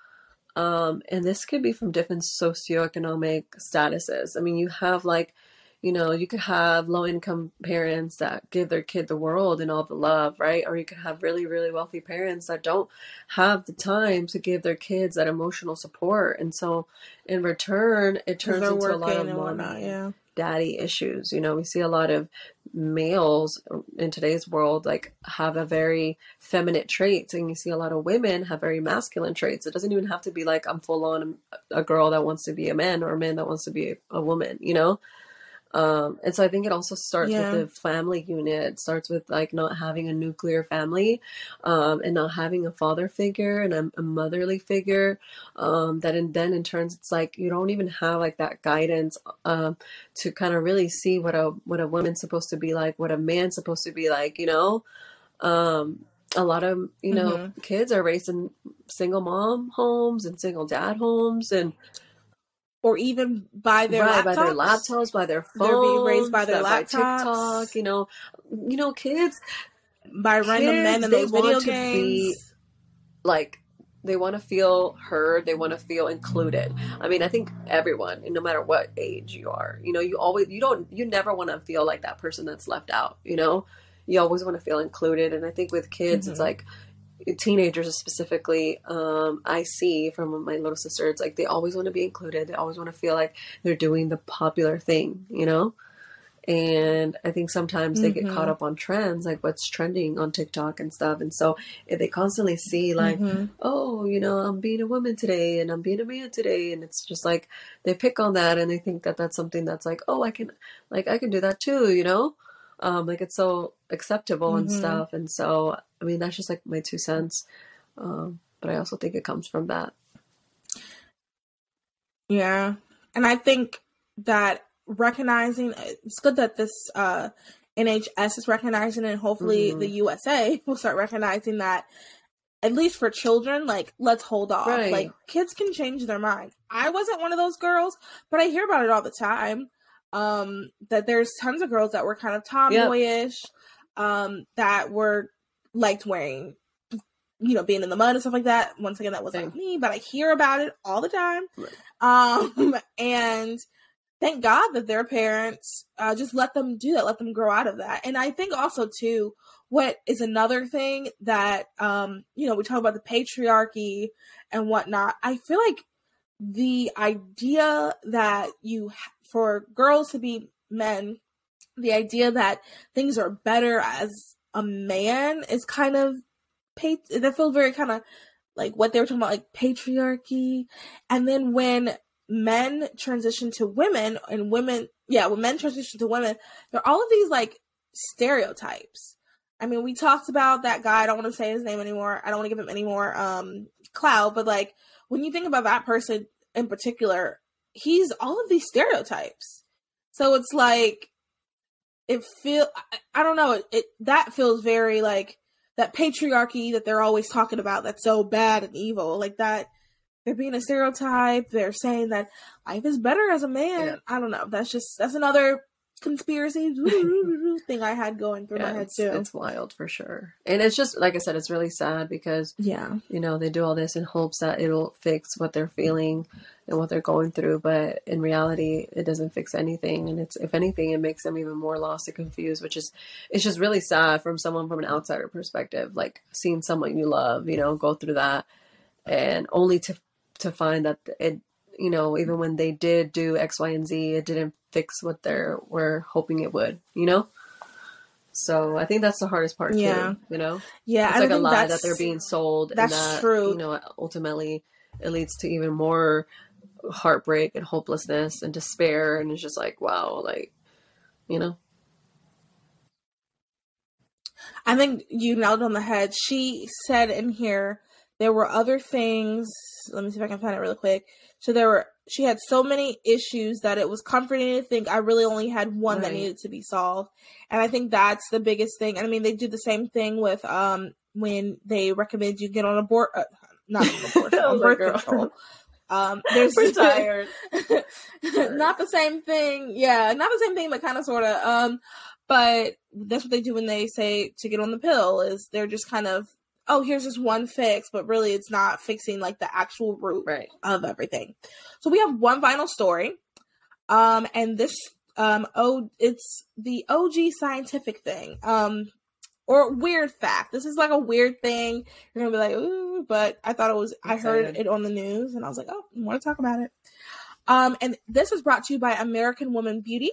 S2: um and this could be from different socioeconomic statuses. I mean, you have like you know, you could have low income parents that give their kid the world and all the love, right? Or you could have really, really wealthy parents that don't have the time to give their kids that emotional support. And so in return, it turns into a lot of mom, yeah. Daddy issues. You know, we see a lot of males in today's world like have a very feminine traits and you see a lot of women have very masculine traits it doesn't even have to be like i'm full on uh, a girl that wants to be a man or a man that wants to be a woman you know um, and so I think it also starts yeah. with the family unit. It starts with like not having a nuclear family, um, and not having a father figure and a, a motherly figure. Um, that and then in turns, it's like you don't even have like that guidance um, to kind of really see what a what a woman's supposed to be like, what a man's supposed to be like. You know, um, a lot of you know mm-hmm. kids are raised in single mom homes and single dad homes and
S1: or even by their
S2: right,
S1: laptops.
S2: by their laptops, by their phones. They're being raised by their laptops. By TikTok, you know, you know, kids
S1: by random kids, men in those video games. Be,
S2: like they want to feel heard. They want to feel included. I mean, I think everyone, no matter what age you are, you know, you always you don't you never want to feel like that person that's left out. You know, you always want to feel included. And I think with kids, mm-hmm. it's like teenagers specifically um, i see from my little sister it's like they always want to be included they always want to feel like they're doing the popular thing you know and i think sometimes mm-hmm. they get caught mm-hmm. up on trends like what's trending on tiktok and stuff and so if they constantly see like mm-hmm. oh you know i'm being a woman today and i'm being a man today and it's just like they pick on that and they think that that's something that's like oh i can like i can do that too you know um, like it's so acceptable mm-hmm. and stuff. And so, I mean, that's just like my two cents. Um, but I also think it comes from that.
S1: Yeah. And I think that recognizing it's good that this uh, NHS is recognizing and hopefully mm-hmm. the USA will start recognizing that at least for children, like let's hold off. Right. Like kids can change their mind. I wasn't one of those girls, but I hear about it all the time um that there's tons of girls that were kind of tomboyish yep. um that were liked wearing you know being in the mud and stuff like that once again that wasn't me but i hear about it all the time right. um and thank god that their parents uh, just let them do that let them grow out of that and i think also too what is another thing that um you know we talk about the patriarchy and whatnot i feel like the idea that you for girls to be men, the idea that things are better as a man is kind of that feels very kind of like what they were talking about, like patriarchy. And then when men transition to women and women, yeah, when men transition to women, there are all of these like stereotypes. I mean, we talked about that guy. I don't want to say his name anymore. I don't want to give him any more um, clout. But like, when you think about that person in particular, he's all of these stereotypes. So it's like it feel I, I don't know, it, it that feels very like that patriarchy that they're always talking about that's so bad and evil. Like that they're being a stereotype, they're saying that life is better as a man. Yeah. I don't know. That's just that's another conspiracy thing I had going through yeah, my head
S2: it's,
S1: too.
S2: It's wild for sure. And it's just like I said, it's really sad because
S1: yeah,
S2: you know, they do all this in hopes that it'll fix what they're feeling and what they're going through, but in reality it doesn't fix anything and it's if anything it makes them even more lost and confused, which is it's just really sad from someone from an outsider perspective, like seeing someone you love, you know, go through that and only to to find that it you know, even when they did do X, Y, and Z, it didn't fix what they were hoping it would, you know? So I think that's the hardest part yeah. too, you know?
S1: Yeah.
S2: It's like a lie that they're being sold.
S1: That's
S2: and that,
S1: true.
S2: You know, ultimately it leads to even more heartbreak and hopelessness and despair. And it's just like, wow, like, you know?
S1: I think you nailed on the head. She said in here there were other things. Let me see if I can find it really quick. So there were she had so many issues that it was comforting to think I really only had one right. that needed to be solved. And I think that's the biggest thing. And I mean they do the same thing with um when they recommend you get on a board uh, not abortion, on birth girl. control. Um, there's
S2: retired.
S1: not the same thing. Yeah, not the same thing, but kind of sort of. Um, but that's what they do when they say to get on the pill. Is they're just kind of oh, here's this one fix, but really it's not fixing like the actual root
S2: right.
S1: of everything. So we have one final story. Um, and this um oh it's the OG scientific thing. Um or weird fact. This is like a weird thing. You're gonna be like, ooh, but I thought it was I heard it on the news and I was like, oh, I want to talk about it. Um, and this is brought to you by American Woman Beauty.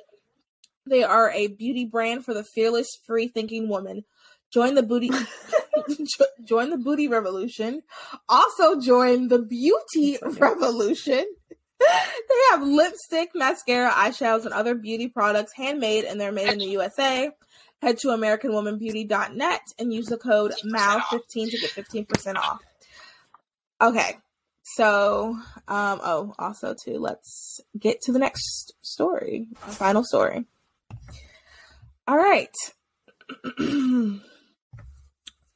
S1: They are a beauty brand for the fearless, free thinking woman. Join the booty join the booty revolution. Also join the beauty revolution. they have lipstick, mascara, eyeshadows, and other beauty products handmade and they're made in the USA. Head to AmericanWomanBeauty.net and use the code MAL15 to get 15% off. Okay. So, um, oh, also too, let's get to the next story, final story. All right.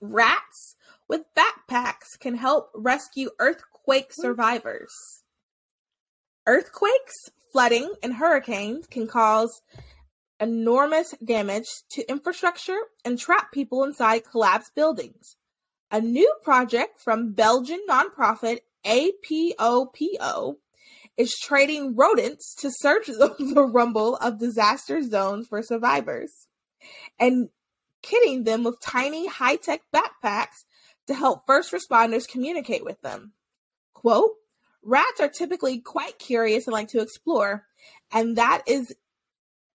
S1: Rats with backpacks can help rescue earthquake survivors. Earthquakes, flooding, and hurricanes can cause enormous damage to infrastructure and trap people inside collapsed buildings. A new project from Belgian nonprofit APOPO is trading rodents to search the, the rumble of disaster zones for survivors and kitting them with tiny high tech backpacks to help first responders communicate with them. Quote, rats are typically quite curious and like to explore, and that is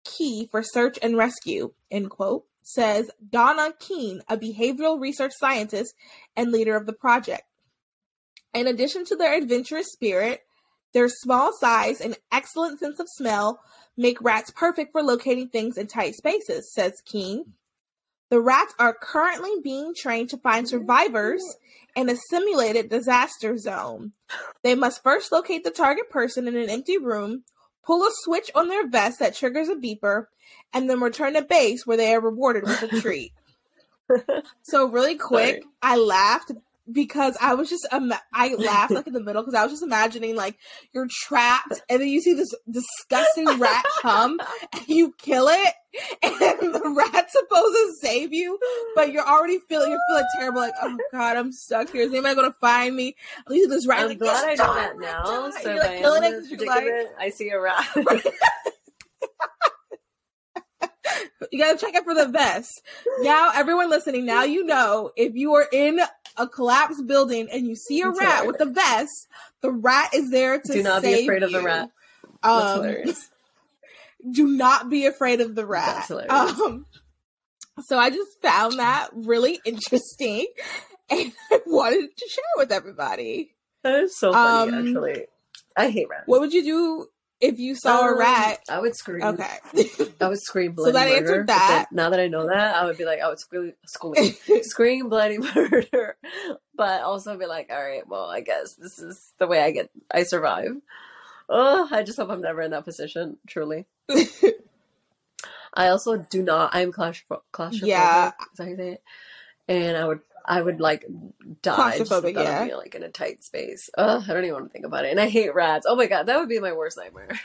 S1: key for search and rescue, end quote, says Donna Kean, a behavioral research scientist and leader of the project. In addition to their adventurous spirit, their small size and excellent sense of smell make rats perfect for locating things in tight spaces, says Kean. The rats are currently being trained to find survivors in a simulated disaster zone. They must first locate the target person in an empty room, pull a switch on their vest that triggers a beeper, and then return to base where they are rewarded with a treat. so really quick, Sorry. I laughed because I was just um, I laughed like in the middle because I was just imagining like you're trapped and then you see this disgusting rat come and you kill it and the rat's supposed to save you, but you're already feeling you're feeling terrible like oh god I'm stuck here. Is anybody gonna find me? At least this rat.
S2: I'm
S1: like,
S2: glad I know that now. So you're like killing it. Like, I see a rat.
S1: You gotta check it for the vest. Now, everyone listening, now you know if you are in a collapsed building and you see a rat with a vest, the rat is there to Do not be afraid you. of the rat. That's um, hilarious. Do not be afraid of the rat. Um, so I just found that really interesting and I wanted to share with everybody.
S2: That is so funny, um, actually. I hate rats.
S1: What would you do if you saw um, a rat,
S2: I would scream. Okay, I would scream bloody so that murder. Answered that. Then, now that I know that, I would be like, I would scream, scream, scream bloody murder, but also be like, all right, well, I guess this is the way I get, I survive. Oh, I just hope I'm never in that position. Truly. I also do not. I'm claustrophobic. claustrophobic yeah. Is that how you say it? And I would I would like die just yeah. be like in a tight space. Ugh, I don't even want to think about it. And I hate rats. Oh my god, that would be my worst nightmare.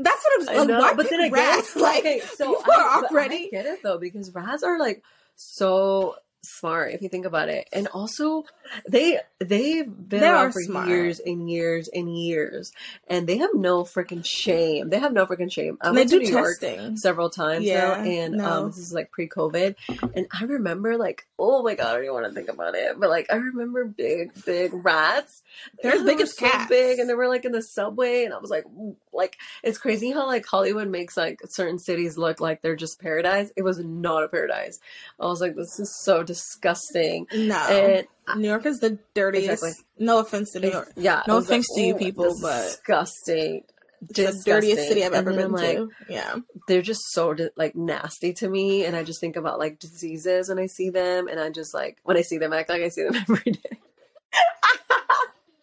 S1: That's what I'm like. Why but then again, rats, like okay, so
S2: I, already I get it though because rats are like so smart if you think about it. And also they they've been they around for smart. years and years and years. And they have no freaking shame. They have no freaking shame. I went to new testing. york several times yeah, now and no. um this is like pre-covid. And i remember like oh my god i don't even want to think about it but like i remember big big rats. They're as big as so cats. big and they were like in the subway and i was like like it's crazy how like hollywood makes like certain cities look like they're just paradise. It was not a paradise. I was like this is so disgusting. No,
S1: and New York is the dirtiest. Exactly. No offense to New York. Yeah, no offense like, to you people, but
S2: disgusting. It's the dirtiest city I've ever been like, to. Yeah, they're just so like nasty to me, and I just think about like diseases when I see them, and I just like when I see them, I act like I see them every day.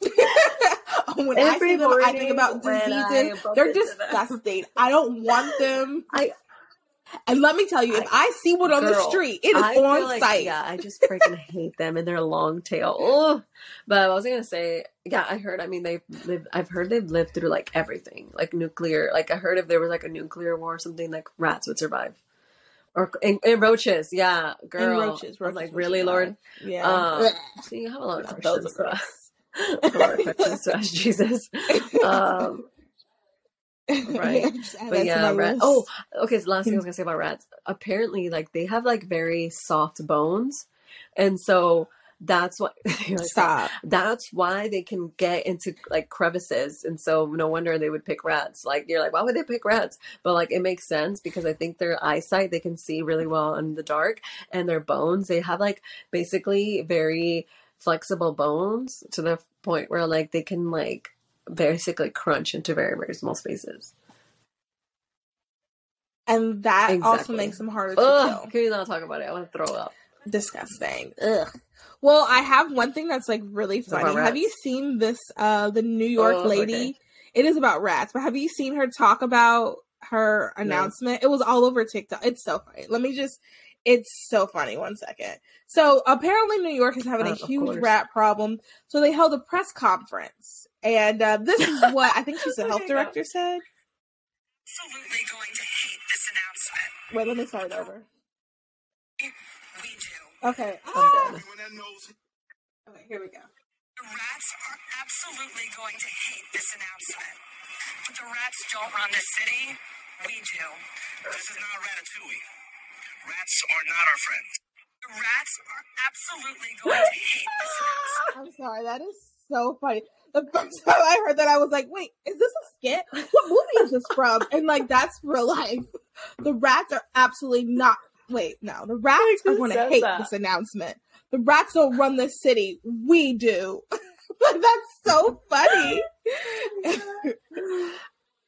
S1: Oh, when every I see them, I think about diseases. They're disgusting. I don't want them. I and let me tell you, if I, I see one on girl, the street, it is I on
S2: like,
S1: site.
S2: Yeah, I just freaking hate them and their long tail. But I was gonna say, yeah, I heard. I mean, they've lived. I've heard they've lived through like everything, like nuclear. Like I heard if there was like a nuclear war or something, like rats would survive. Or and, and roaches, yeah, girl. And roaches, roaches like really, Lord. Yeah. Um, so you have a lot of questions to us. a lot of questions to ask Jesus. Um, right? But yeah rat- oh okay so last thing i was gonna say about rats apparently like they have like very soft bones and so that's why stop. That's why they can get into like crevices and so no wonder they would pick rats. Like you're like why would they pick rats? But like it makes sense because i think their eyesight they can see really well in the dark and their bones they have like basically very flexible bones to the point where like they can like basically crunch into very very small spaces
S1: and that exactly. also makes them harder to
S2: Ugh, kill. Can we not talk about it? I want to throw up.
S1: Disgusting. Ugh. Well, I have one thing that's like really funny. Have you seen this? Uh, the New York oh, lady. Okay. It is about rats, but have you seen her talk about her announcement? No. It was all over TikTok. It's so funny. Let me just. It's so funny. One second. So apparently, New York is having uh, a huge rat problem. So they held a press conference, and uh, this is what I think she's the health director said. Absolutely going to hate this announcement. Wait, let me start it over. We do. Okay, I'm done. Okay, here we go. The rats are absolutely going to hate this announcement. But the rats don't run the city. We do. This is not Ratatouille. Rats are not our friends. The rats are absolutely going to hate this announcement. I'm sorry, that is so funny the first time I heard that, I was like, wait, is this a skit? What movie is this from? And like, that's real life. The rats are absolutely not. Wait, no, the rats are going to hate that. this announcement. The rats don't run this city. We do. that's so funny.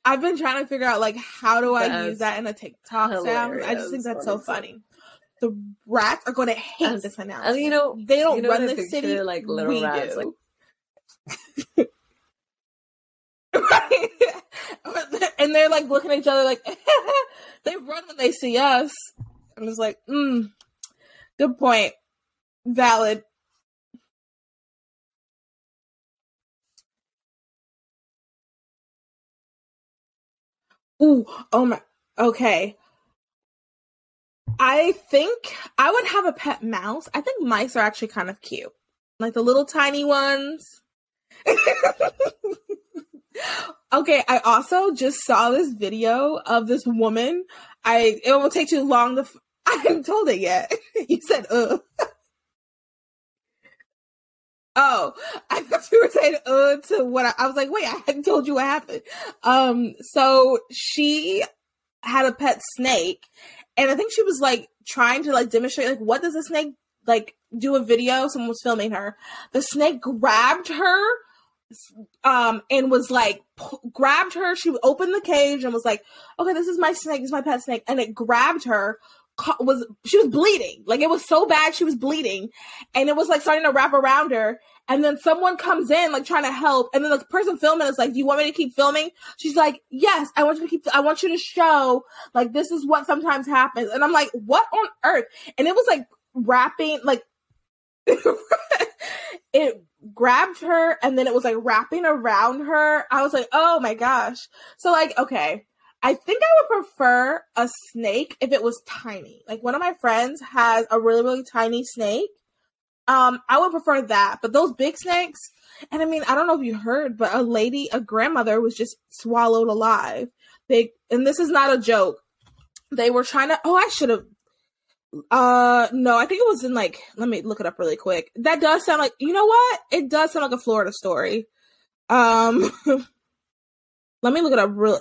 S1: I've been trying to figure out like how do I that's use that in a TikTok sound. I just think that's so funny. The rats are going to hate As, this announcement.
S2: you know,
S1: they don't
S2: you know
S1: run the city.
S2: Like little we rats, do. like
S1: and they're like looking at each other like they run when they see us. I'm just like, mm, good point. Valid. Ooh, oh my, okay. I think I would have a pet mouse. I think mice are actually kind of cute. Like the little tiny ones. okay, I also just saw this video of this woman. I it won't take too long to. F- I haven't told it yet. you said, "Uh." Oh, I thought you were saying uh to what I, I, was like, wait, I hadn't told you what happened. Um, so she had a pet snake, and I think she was like trying to like demonstrate like what does a snake like do a video. Someone was filming her. The snake grabbed her um and was like p- grabbed her. She opened the cage and was like okay this is my snake. This is my pet snake. And it grabbed her was she was bleeding. Like it was so bad she was bleeding. And it was like starting to wrap around her. And then someone comes in like trying to help. And then the person filming is like do you want me to keep filming? She's like yes i want you to keep i want you to show like this is what sometimes happens. And i'm like what on earth? And it was like wrapping like it grabbed her and then it was like wrapping around her. I was like, oh my gosh. So like, okay. I think I would prefer a snake if it was tiny. Like one of my friends has a really, really tiny snake. Um, I would prefer that. But those big snakes, and I mean, I don't know if you heard, but a lady, a grandmother was just swallowed alive. They and this is not a joke. They were trying to oh, I should have uh, no, I think it was in like. Let me look it up really quick. That does sound like. You know what? It does sound like a Florida story. Um, let me look it up. Real.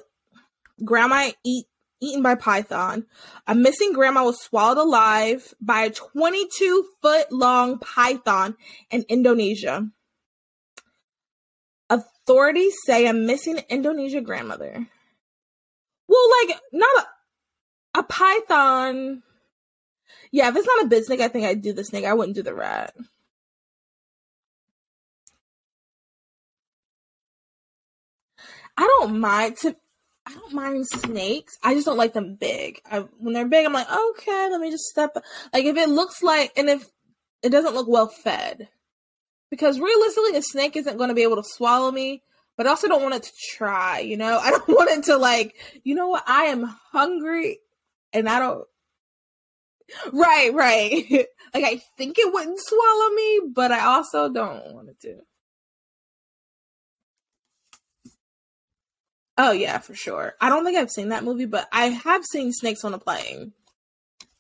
S1: Grandma eat eaten by python. A missing grandma was swallowed alive by a 22 foot long python in Indonesia. Authorities say a missing Indonesia grandmother. Well, like not a, a python yeah, if it's not a big snake, I think I'd do the snake. I wouldn't do the rat. I don't mind to I don't mind snakes. I just don't like them big. I, when they're big, I'm like, okay, let me just step. Like if it looks like, and if it doesn't look well fed, because realistically, a snake isn't going to be able to swallow me. But I also don't want it to try. You know, I don't want it to like, you know what? I am hungry, and I don't. Right, right. like I think it wouldn't swallow me, but I also don't want it to. Oh yeah, for sure. I don't think I've seen that movie, but I have seen Snakes on a Plane.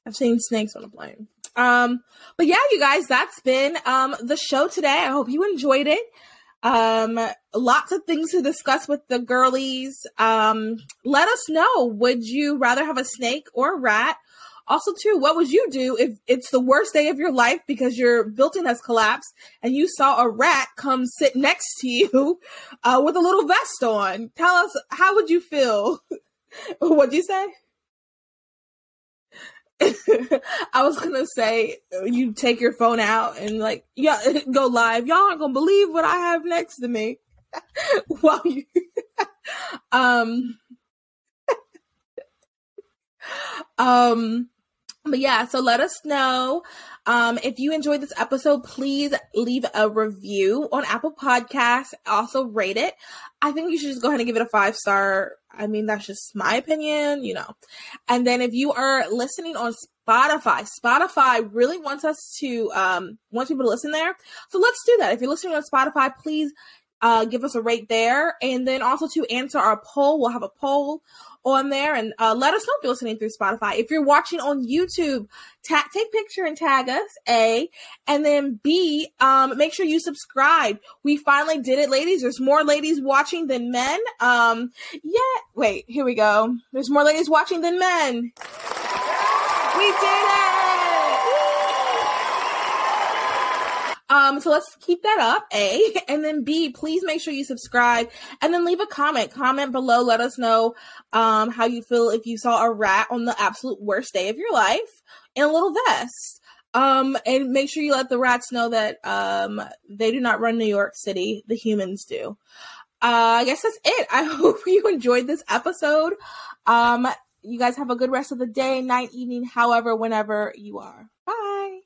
S1: I've seen Snakes on a Plane. Um, but yeah, you guys, that's been um the show today. I hope you enjoyed it. Um, lots of things to discuss with the girlies. Um, let us know. Would you rather have a snake or a rat? Also, too, what would you do if it's the worst day of your life because your building has collapsed and you saw a rat come sit next to you uh, with a little vest on? Tell us, how would you feel? What'd you say? I was gonna say you take your phone out and like yeah go live. Y'all aren't gonna believe what I have next to me. While you um um but yeah, so let us know. Um, if you enjoyed this episode, please leave a review on Apple Podcasts. Also rate it. I think you should just go ahead and give it a five star. I mean, that's just my opinion, you know. And then if you are listening on Spotify, Spotify really wants us to um wants people to listen there. So let's do that. If you're listening on Spotify, please uh give us a rate there. And then also to answer our poll, we'll have a poll on there and uh, let us know if you're listening through Spotify. If you're watching on YouTube, ta- take picture and tag us, A. And then B, um, make sure you subscribe. We finally did it, ladies. There's more ladies watching than men. Um, yeah, wait, here we go. There's more ladies watching than men. We did it! Um, so let's keep that up, A. And then B, please make sure you subscribe and then leave a comment. Comment below. Let us know um how you feel if you saw a rat on the absolute worst day of your life in a little vest. Um, and make sure you let the rats know that um they do not run New York City. The humans do. Uh, I guess that's it. I hope you enjoyed this episode. Um, you guys have a good rest of the day, night, evening, however, whenever you are. Bye.